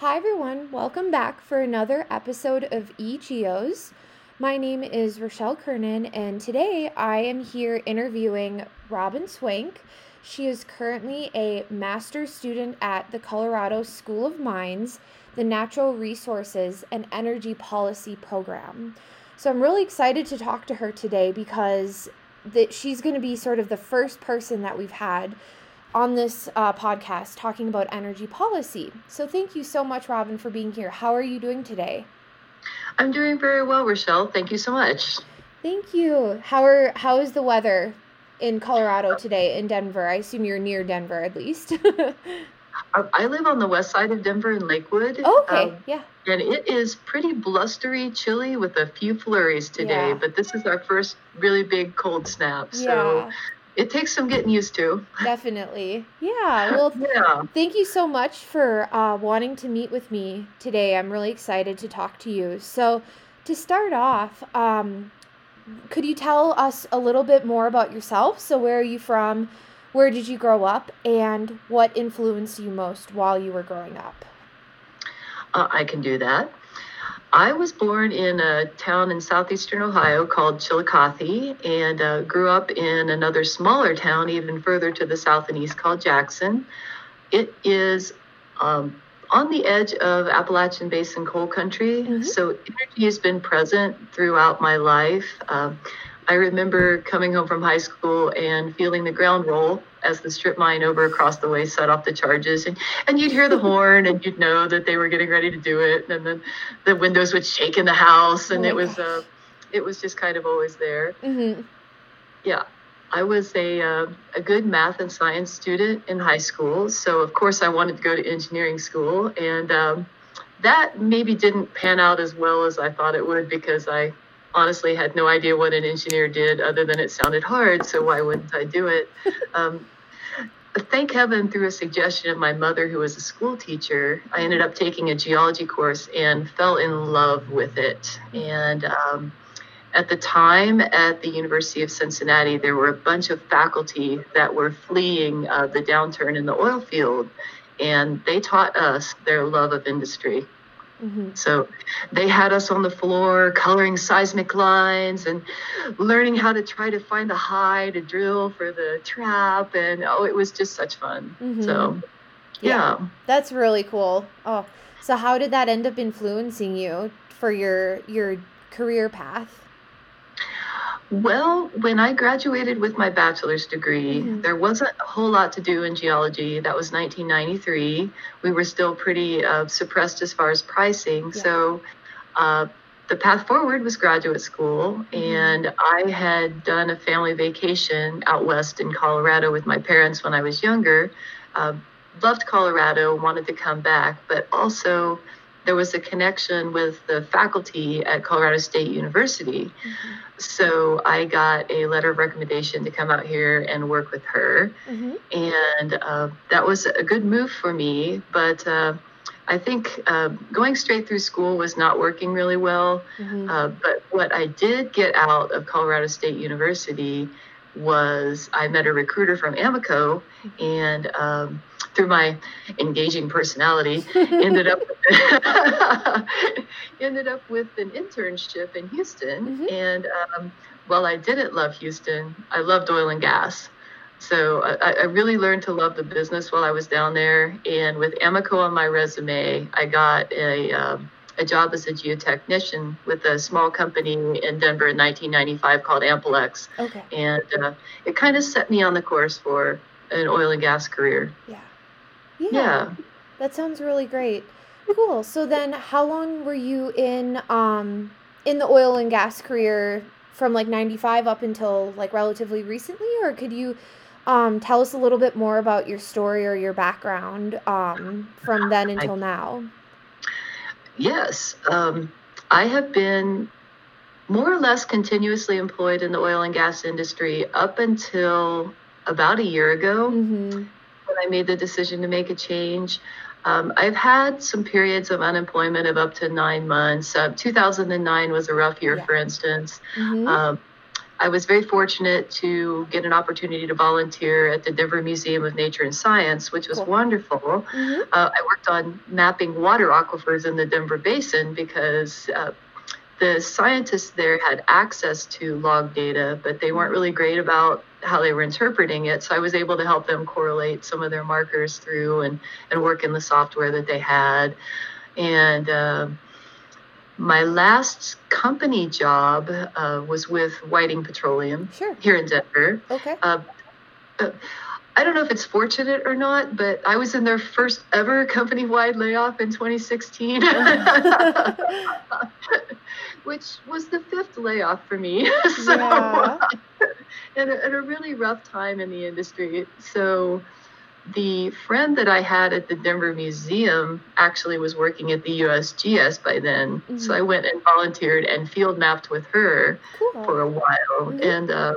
Hi, everyone. Welcome back for another episode of eGeos. My name is Rochelle Kernan, and today I am here interviewing Robin Swank. She is currently a master's student at the Colorado School of Mines, the Natural Resources and Energy Policy Program. So I'm really excited to talk to her today because that she's going to be sort of the first person that we've had on this uh, podcast talking about energy policy. So thank you so much, Robin, for being here. How are you doing today? I'm doing very well, Rochelle. Thank you so much. Thank you. How are how is the weather in Colorado today in Denver? I assume you're near Denver at least. I live on the west side of Denver in Lakewood. Oh, okay, um, yeah. And it is pretty blustery, chilly with a few flurries today, yeah. but this is our first really big cold snap. So yeah it takes some getting used to. Definitely. Yeah. Well, yeah. thank you so much for uh, wanting to meet with me today. I'm really excited to talk to you. So, to start off, um, could you tell us a little bit more about yourself? So, where are you from? Where did you grow up? And what influenced you most while you were growing up? Uh, I can do that. I was born in a town in southeastern Ohio called Chillicothe and uh, grew up in another smaller town even further to the south and east called Jackson. It is um, on the edge of Appalachian Basin coal country, mm-hmm. so energy has been present throughout my life. Uh, I remember coming home from high school and feeling the ground roll as the strip mine over across the way set off the charges. And, and you'd hear the horn and you'd know that they were getting ready to do it. And then the windows would shake in the house and oh it was uh, it was just kind of always there. Mm-hmm. yeah. I was a, uh, a good math and science student in high school. So of course i wanted to go to engineering school. And um, that maybe didn't pan out as well as i thought it would because i honestly had no idea what an engineer did other than it sounded hard, so why wouldn't I do it? Um, thank heaven through a suggestion of my mother who was a school teacher i ended up taking a geology course and fell in love with it and um, at the time at the university of cincinnati there were a bunch of faculty that were fleeing uh, the downturn in the oil field and they taught us their love of industry Mm-hmm. So they had us on the floor coloring seismic lines and learning how to try to find the high to drill for the trap. And oh, it was just such fun. Mm-hmm. So, yeah. yeah. That's really cool. Oh, so how did that end up influencing you for your your career path? Well, when I graduated with my bachelor's degree, mm-hmm. there wasn't a whole lot to do in geology. That was 1993. We were still pretty uh, suppressed as far as pricing. Yeah. So uh, the path forward was graduate school. Mm-hmm. And I had done a family vacation out west in Colorado with my parents when I was younger. Uh, loved Colorado, wanted to come back, but also there was a connection with the faculty at Colorado State University. Mm-hmm. So I got a letter of recommendation to come out here and work with her. Mm-hmm. And uh, that was a good move for me. But uh, I think uh, going straight through school was not working really well. Mm-hmm. But what I did get out of Colorado State University was I met a recruiter from Amoco and um, through my engaging personality ended up ended up with an internship in Houston mm-hmm. and um, while I didn't love Houston I loved oil and gas so I, I, really learned to love the business while I was down there and with Amoco on my resume I got a um, a job as a geotechnician with a small company in Denver in 1995 called Amplex. Okay. And uh, it kind of set me on the course for an oil and gas career. Yeah. Yeah. Yeah. That sounds really great. Cool. So then how long were you in um in the oil and gas career from like 95 up until like relatively recently or could you um, tell us a little bit more about your story or your background um, from then until I, now? Yes. Um, I have been more or less continuously employed in the oil and gas industry up until about a year ago mm-hmm. When I made the decision to make a change. Um, I've had some periods of unemployment of up to nine months. Uh, 2009 was a rough year, yeah. for instance. Mm-hmm. Um, I was very fortunate to get an opportunity to volunteer at the Denver Museum of Nature and Science, which was Cool. wonderful. Mhm. Uh, I worked on mapping water aquifers in the Denver Basin because uh, the scientists there had access to log data, but they weren't really great about how they were interpreting it. So I was able to help them correlate some of their markers through and, and work in the software that they had. And um my last company job uh, was with Whiting Petroleum Sure. here in Denver. Okay. Uh, uh, I don't know if it's fortunate or not, but I was in their first ever company wide layoff in 2016, which was the fifth layoff for me. so, Yeah. And, a, and a really rough time in the industry. So, the friend that I had at the Denver Museum actually was working at the USGS by then. So Mhm. I went and volunteered and field mapped with her Cool. for a while. Mhm. And uh,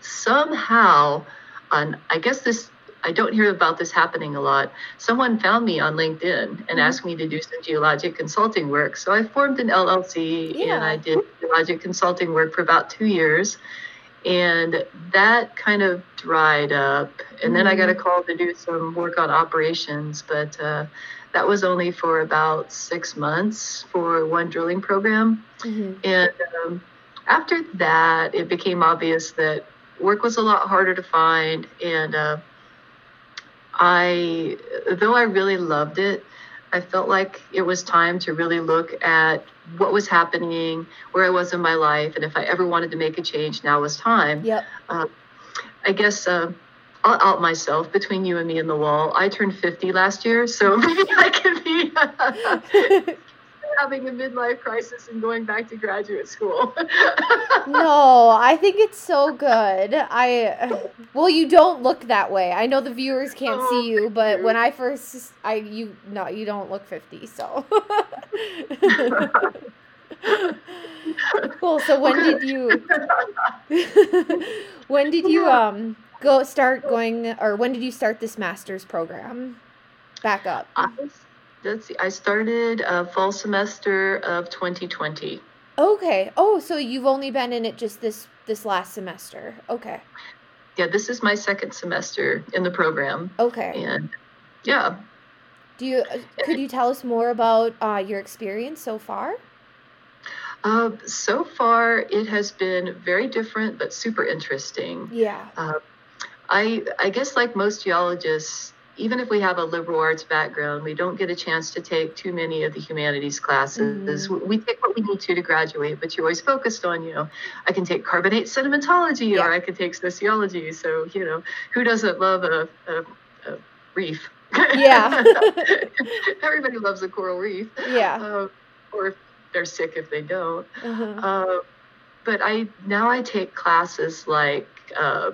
somehow, on I guess this, I don't hear about this happening a lot. Someone found me on LinkedIn and Mhm. asked me to do some geologic consulting work. So I formed an LLC Yeah. and I did geologic consulting work for about two years. And that kind of dried up. And then I got a Mhm. call to do some work on operations, but uh, that was only for about six months for one drilling program. Mhm. And um, after that, it became obvious that work was a lot harder to find. And uh, I, though I really loved it, I felt like it was time to really look at what was happening, where I was in my life, and if I ever wanted to make a change, now was time. Yep. I guess uh, I'll out myself between you and me and the wall. I turned 50 last year, so maybe I can be having a midlife crisis and going back to graduate school. no, I think it's so good. I well, you don't look that way. I know the viewers can't Oh, see you, but you. when I first I you no, you don't look 50, so. cool. So when did you when did you um go start going or when did you start this master's program? Back up. I, let's see, I started uh, fall semester of 2020. Okay. Oh, so you've only been in it just this this last semester. Okay. Yeah, this is my second semester in the program. Okay. And yeah, Do you uh, could you tell us more about uh, your experience so far? uh, so far it has been very different but super interesting. Yeah. I I guess like most geologists, even if we have a liberal arts background, we don't get a chance to take too many of the humanities classes. Mhm. We take what we need to to graduate, but you're always focused on, you know, I can take carbonate sedimentology Yeah. or I can take sociology. So, you know, who doesn't love a, a, a reef? Yeah. Everybody loves a coral reef. Yeah. Uh, or if they're sick if they don't. Uh-huh. Uh, but I now I take classes like uh,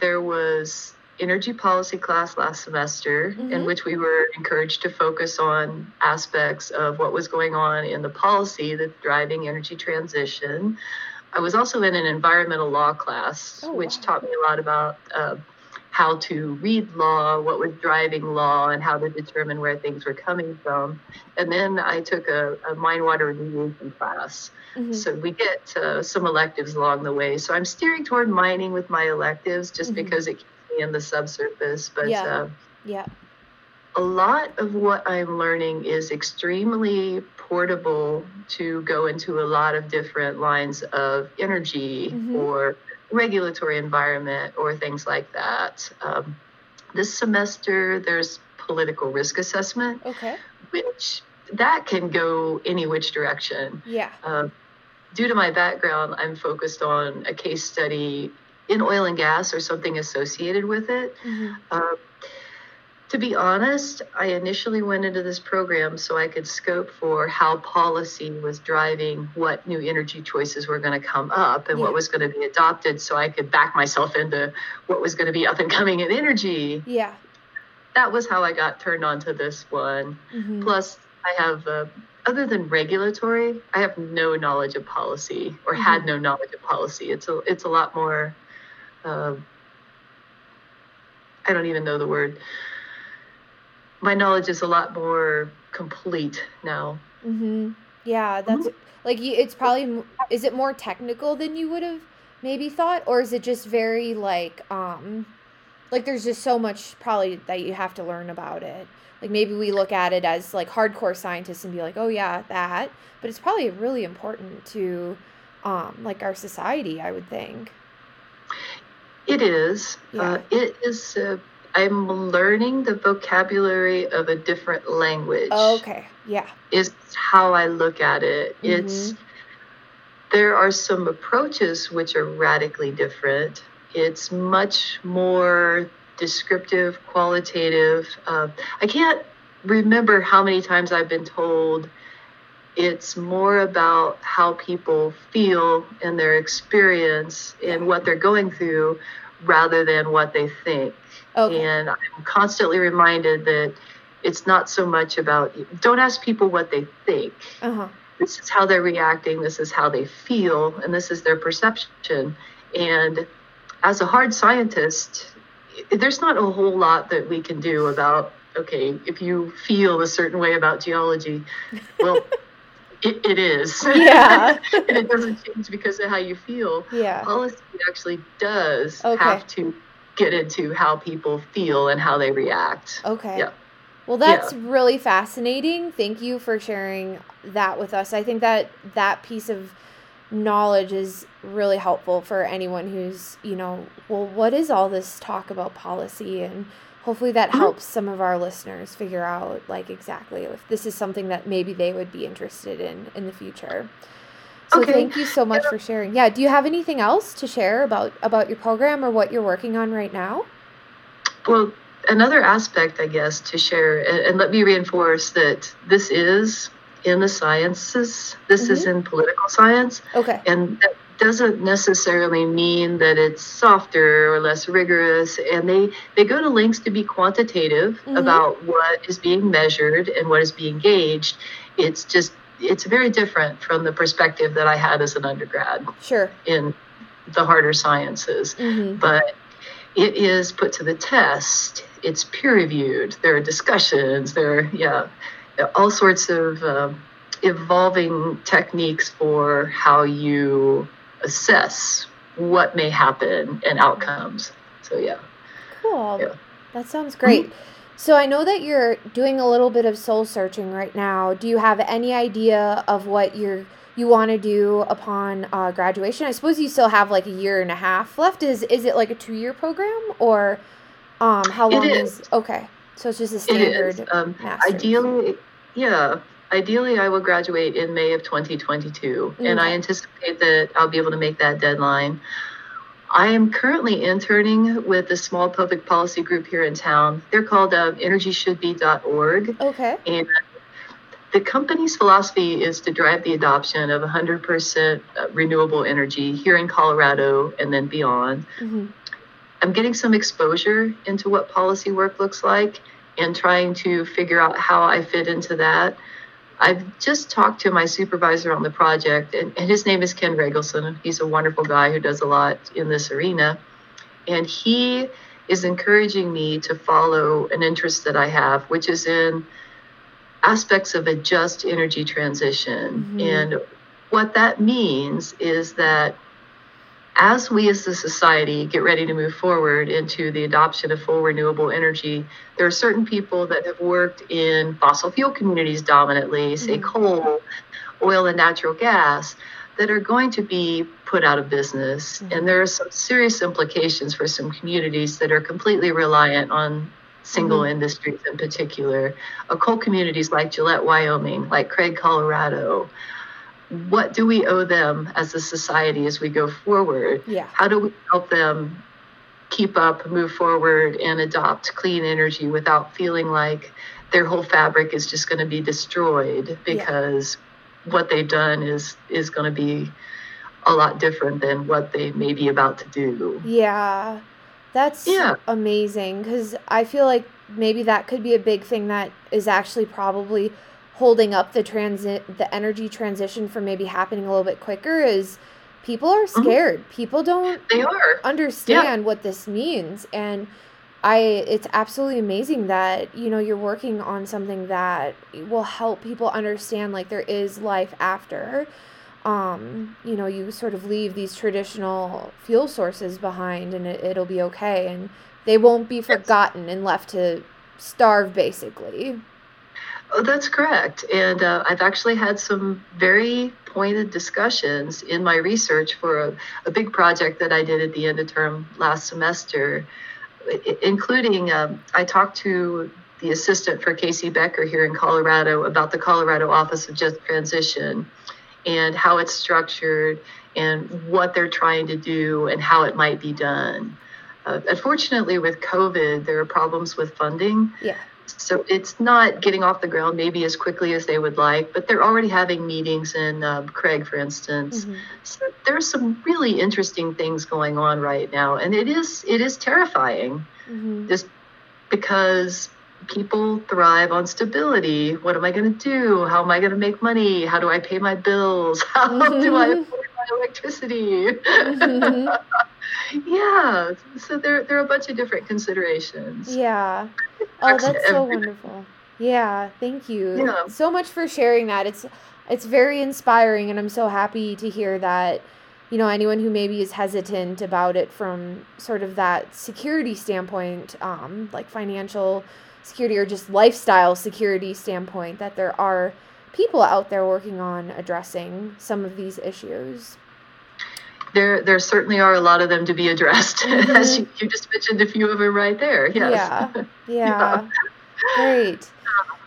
there was energy policy class last semester in Mhm. which we were encouraged to focus on aspects of what was going on in the policy that's driving energy transition. I was also in an environmental law class, Oh, which wow. taught me a lot about uh, how to read law, what was driving law, and how to determine where things were coming from. And then I took a, a mine water remediation class. Mhm. So we get uh, some electives along the way. So I'm steering toward mining with my electives just Mhm. because it keeps in the subsurface. But Yeah. uh, Yeah. a lot of what I'm learning is extremely portable to go into a lot of different lines of energy Mhm. or regulatory environment or things like that. Um, this semester, there's political risk assessment, Okay. which that can go any which direction. Yeah. Uh, due to my background, I'm focused on a case study in oil and gas or something associated with it. Mhm. Uh, to be honest, I initially went into this program so I could scope for how policy was driving what new energy choices were going to come up and Yeah. what was going to be adopted so I could back myself into what was going to be up and coming in energy. Yeah. That was how I got turned on to this one. Mhm. Plus, I have, uh, other than regulatory, I have no knowledge of policy or had Mhm. no knowledge of policy. It's a, it's a lot more, um, I don't even know the word. My knowledge is a lot more complete now. Mhm. Yeah, that's like it's probably is it more technical than you would have maybe thought or is it just very like um like there's just so much probably that you have to learn about it. Like maybe we look at it as like hardcore scientists and be like, "Oh yeah, that." But it's probably really important to um like our society, I would think. It is. Yeah. Uh, it is. Uh, I'm learning the vocabulary of a different language. Oh, okay. Yeah. Is how I look at it. It's there are some approaches which are radically different. It's much more descriptive, qualitative. Uh, I can't remember how many times I've been told it's more about how people feel and their experience and what they're going through rather than what they think. Okay. And I'm constantly reminded that it's not so much about, don't ask people what they think. Uh-huh. This is how they're reacting, this is how they feel, and this is their perception. And as a hard scientist, there's not a whole lot that we can do about, okay, if you feel a certain way about geology, well, it, it is. Yeah. and it doesn't change because of how you feel. Yeah. Policy actually does Okay. have to get into how people feel and how they react. Okay. Yeah. Well, that's really fascinating. Thank you for sharing that with us. I think that that piece of knowledge is really helpful for anyone who's, you know, well, what is all this talk about policy? And hopefully that helps some of our listeners figure out, like, exactly if this is something that maybe they would be interested in in the future. So Okay. thank you so much for sharing. Yeah, do you have anything else to share about about your program or what you're working on right now? Well, another aspect, I guess, to share, and, and let me reinforce that this is in the sciences, this is mm-hmm. in political science, Okay. and that doesn't necessarily mean that it's softer or less rigorous. And they, they go to lengths to be quantitative Mhm. about what is being measured and what is being gauged. It's just, it's very different from the perspective that I had as an undergrad Sure. in the harder sciences Mhm. but it is put to the test. It's peer reviewed. There are discussions. There are, yeah, all sorts of um, evolving techniques for how you assess what may happen and outcomes. So, yeah. Cool. Yeah. That sounds great. So I know that you're doing a little bit of soul searching right now. Do you have any idea of what you're you want to do upon uh, graduation? I suppose you still have like a year and a half left. Is is it like a two year program or um how It long is. okay? So it's just a standard is. Um, ideally, yeah. Ideally, I will graduate in May of 2022, and I anticipate that I'll be able to make that deadline. I am currently interning with a small public policy group here in town. They're called uh, energyshouldbe.org, Okay. and the company's philosophy is to drive the adoption of 100% renewable energy here in Colorado and then beyond. hmm I'm getting some exposure into what policy work looks like and trying to figure out how I fit into that. I've just talked to my supervisor on the project, and, and his name is Ken Regelson. He's a wonderful guy who does a lot in this arena. And he is encouraging me to follow an interest that I have, which is in aspects of a just energy transition. Mhm. And what that means is that as we as a society get ready to move forward into the adoption of full renewable energy, there are certain people that have worked in fossil fuel communities dominantly, say Mhm. coal, oil, and natural gas, that are going to be put out of business. Mhm. And there are some serious implications for some communities that are completely reliant on single Mhm. industries in particular. Uh, coal communities like Gillette, Wyoming, like Craig, Colorado. What do we owe them as a society as we go forward? Yeah. How do we help them keep up, move forward, and adopt clean energy without feeling like their whole fabric is just going to be destroyed because what they've done is is going to be a lot different than what they may be about to do. Yeah. That's Yeah. amazing because I feel like maybe that could be a big thing that is actually probably holding up the transit the energy transition from maybe happening a little bit quicker is people are Mhm. scared. People don't They are. understand what this means and I it's absolutely amazing that you know you're working on something that will help people understand like there is life after um, you know, you sort of leave these traditional fuel sources behind and it, it'll be okay. And they won't be forgotten and left to starve, basically. Oh, that's correct. And uh, I've actually had some very pointed discussions in my research for a, a, big project that I did at the end of term last semester, including um, I talked to the assistant for KC Becker here in Colorado about the Colorado Office of Just Transition and how it's structured and what they're trying to do and how it might be done. Uh, unfortunately, with COVID, there are problems with funding. Yeah. So it's not getting off the ground maybe as quickly as they would like, but they're already having meetings in um, Craig, for instance. Mm-hmm. So there's some really interesting things going on right now, and it is it is terrifying, mm-hmm. just because people thrive on stability. What am I going to do? How am I going to make money? How do I pay my bills? How mm-hmm. do I my electricity? Mm-hmm. yeah. So there, there are a bunch of different considerations. Yeah. Oh, that's so wonderful. Yeah. Thank you yeah. so much for sharing that. It's, it's very inspiring, and I'm so happy to hear that you know anyone who maybe is hesitant about it from sort of that security standpoint um, like financial security or just lifestyle security standpoint that there are people out there working on addressing some of these issues. There there certainly are a lot of them to be addressed mm-hmm. as you, you, just mentioned a few of them right there yes. Yeah yeah, yeah. great.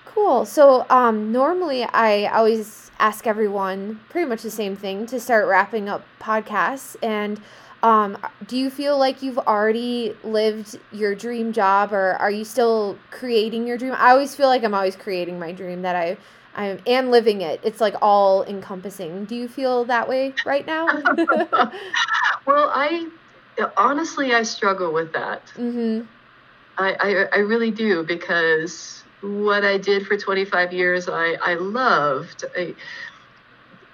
Cool. So um normally i always ask everyone pretty much the same thing to start wrapping up podcasts and um, do you feel like you've already lived your dream job or are you still creating your dream? I always feel like I'm always creating my dream that I I am and living it. It's like all encompassing. Do you feel that way right now? well, I honestly I struggle with that. Mm-hmm. I, I I really do because what I did for 25 years I I loved. I,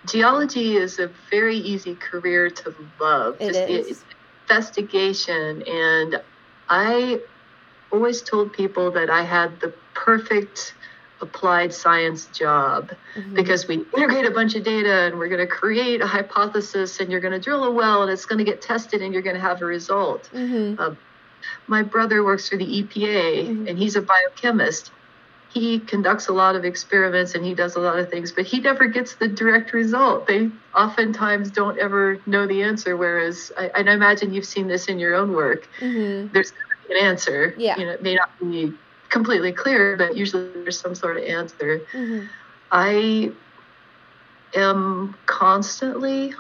geology is a very easy career to love. It Just, is. Investigation. And I always told people that I had the perfect applied science job mm-hmm. because we integrate a bunch of data and we're going to create a hypothesis and you're going to drill a well and it's going to get tested and you're going to have a result. Mm-hmm. Uh, my brother works for the EPA mm-hmm. and he's a biochemist he conducts a lot of experiments and he does a lot of things, but he never gets the direct result. They oftentimes don't ever know the answer. Whereas, I, and I imagine you've seen this in your own work. Mm-hmm. There's an answer. Yeah. You know, it may not be completely clear, but usually there's some sort of answer. Mm-hmm. I am constantly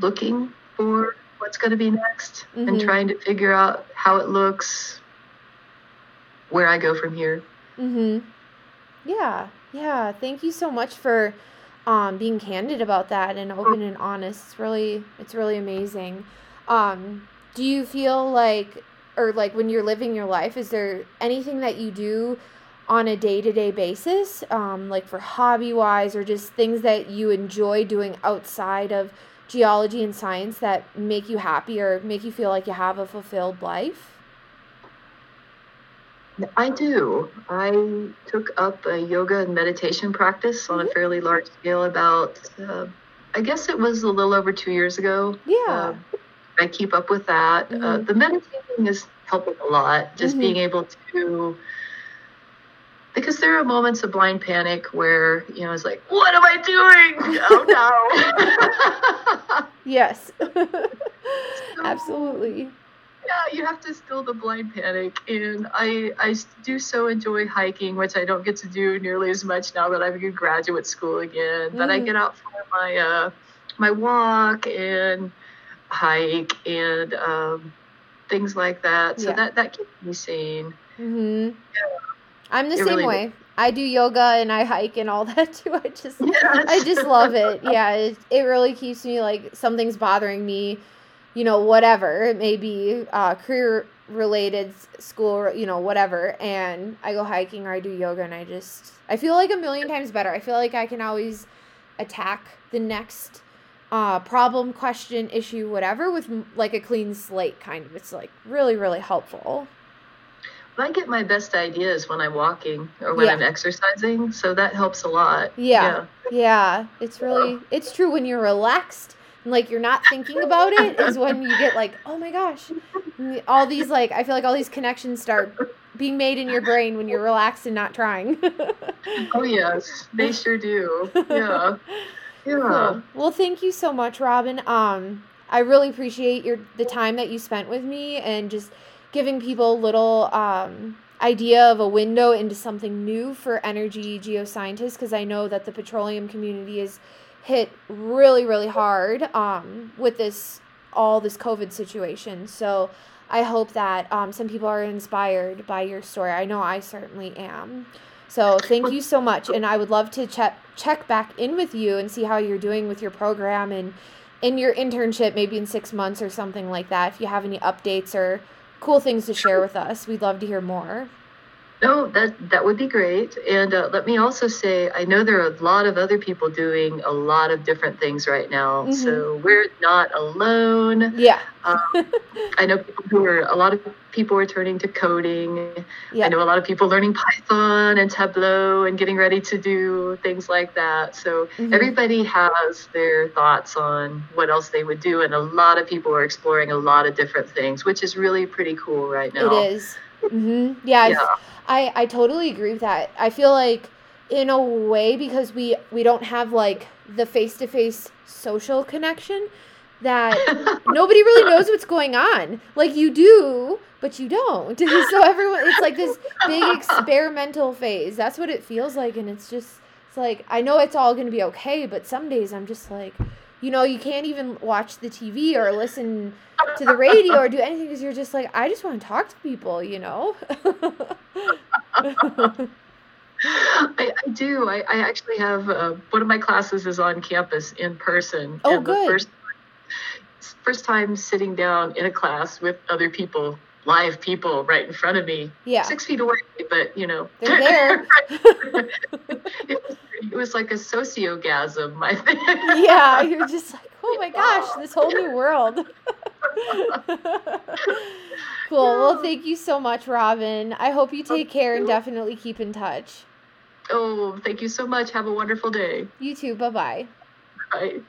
looking for what's going to be next mm-hmm. and trying to figure out how it looks, where I go from here. Mm-hmm. Yeah, yeah. Thank you so much for um, being candid about that and open and honest. It's really, it's really amazing. Um, do you feel like, or like when you're living your life, is there anything that you do on a day to day basis, um, like for hobby wise, or just things that you enjoy doing outside of geology and science that make you happy or make you feel like you have a fulfilled life? I do. I took up a yoga and meditation practice on mm-hmm. a fairly large scale about, uh, I guess it was a little over two years ago. Yeah. Uh, I keep up with that. Uh, mm-hmm. Uh, the meditating is helping a lot, just mm-hmm. being able to, because there are moments of blind panic where, you know, it's like, what am I doing? Oh no. yes. Absolutely yeah, you have to still the blind panic. And I, I do so enjoy hiking, which I don't get to do nearly as much now that I'm in graduate school again. Mm. But I mm. get out for my, uh, my walk and hike and um, things like that. So yeah. that, that keeps me sane. Mm-hmm. Yeah. I'm the it same really way. I do yoga and I hike and all that too. I just yes. I just love it. Yeah, it, it really keeps me like something's bothering me you know, whatever it may be, uh, career related, school, you know, whatever. And I go hiking or I do yoga and I just, I feel like a million times better. I feel like I can always attack the next uh, problem, question, issue, whatever with like a clean slate kind of. It's like really, really helpful. I get my best ideas when I'm walking or when Yeah. I'm exercising, so that helps a lot. Yeah. Yeah, it's really it's true when you're relaxed like you're not thinking about it is when you get like, "Oh my gosh." All these like I feel like all these connections start being made in your brain when you're relaxed and not trying. Oh yes, they sure do. Yeah. Yeah. Cool. Well, thank you so much, Robin. Um, I really appreciate your the time that you spent with me and just giving people a little um, idea of a window into something new for energy geoscientists because I know that the petroleum community is hit really, really hard um, with this all this COVID situation. So I hope that um, some people are inspired by your story. I know I certainly am. So thank you so much, and I would love to check check back in with you and see how you're doing with your program and in your internship, maybe in six months or something like that. If you have any updates or cool things to share with us, we'd love to hear more. No, that that would be great. And uh, let me also say, I know there are a lot of other people doing a lot of different things right now, Mhm. so we're not alone. Yeah, Um, I know people who are a lot of people are turning to coding. yeah, I know a lot of people learning Python and Tableau and getting ready to do things like that. So Mhm. everybody has their thoughts on what else they would do, and a lot of people are exploring a lot of different things, which is really pretty cool right now. it is. Hmm Yeah, I- Yeah. I I totally agree with that. I feel like in a way because we we don't have like the face to face social connection that nobody really knows what's going on. Like you do, but you don't. so everyone it's like this big experimental phase. That's what it feels like and it's just it's like I know it's all going to be okay, but some days I'm just like you know, you can't even watch the TV or listen to the radio or do anything because you're just like I just want to talk to people, you know. I, I do. I, I actually have uh, one of my classes is on campus in person. Oh, and good. The first, first time sitting down in a class with other people, live people right in front of me, yeah. six feet away, but you know, They're there. it, was, it was like a sociogasm. I think. yeah, you're just like, oh my gosh, this whole new world. cool. Well, thank you so much, Robin. I hope you oh, take care and definitely keep in touch. Oh, thank you so much. Have a wonderful day. You too. Bye bye. Bye.